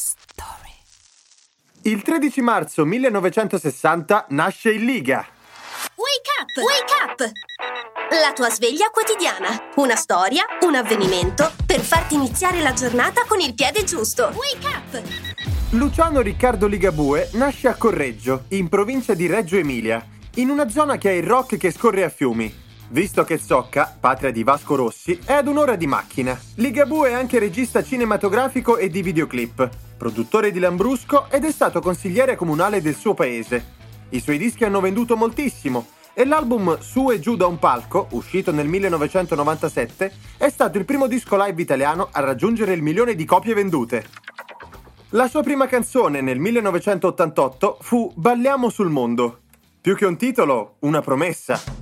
story. Il 13 marzo 1960 nasce il Liga. Wake up! Wake up! La tua sveglia quotidiana. Una storia, un avvenimento per farti iniziare la giornata con il piede giusto. Wake up! Luciano Riccardo Ligabue nasce a Correggio, in provincia di Reggio Emilia, in una zona che ha il rock che scorre a fiumi. Visto che Zocca, patria di Vasco Rossi, è ad un'ora di macchina. Ligabue è anche regista cinematografico e di videoclip, produttore di Lambrusco ed è stato consigliere comunale del suo paese. I suoi dischi hanno venduto moltissimo e l'album Su e giù da un palco, uscito nel 1997, è stato il primo disco live italiano a raggiungere il milione di copie vendute. La sua prima canzone nel 1988 fu Balliamo sul mondo. Più che un titolo, una promessa.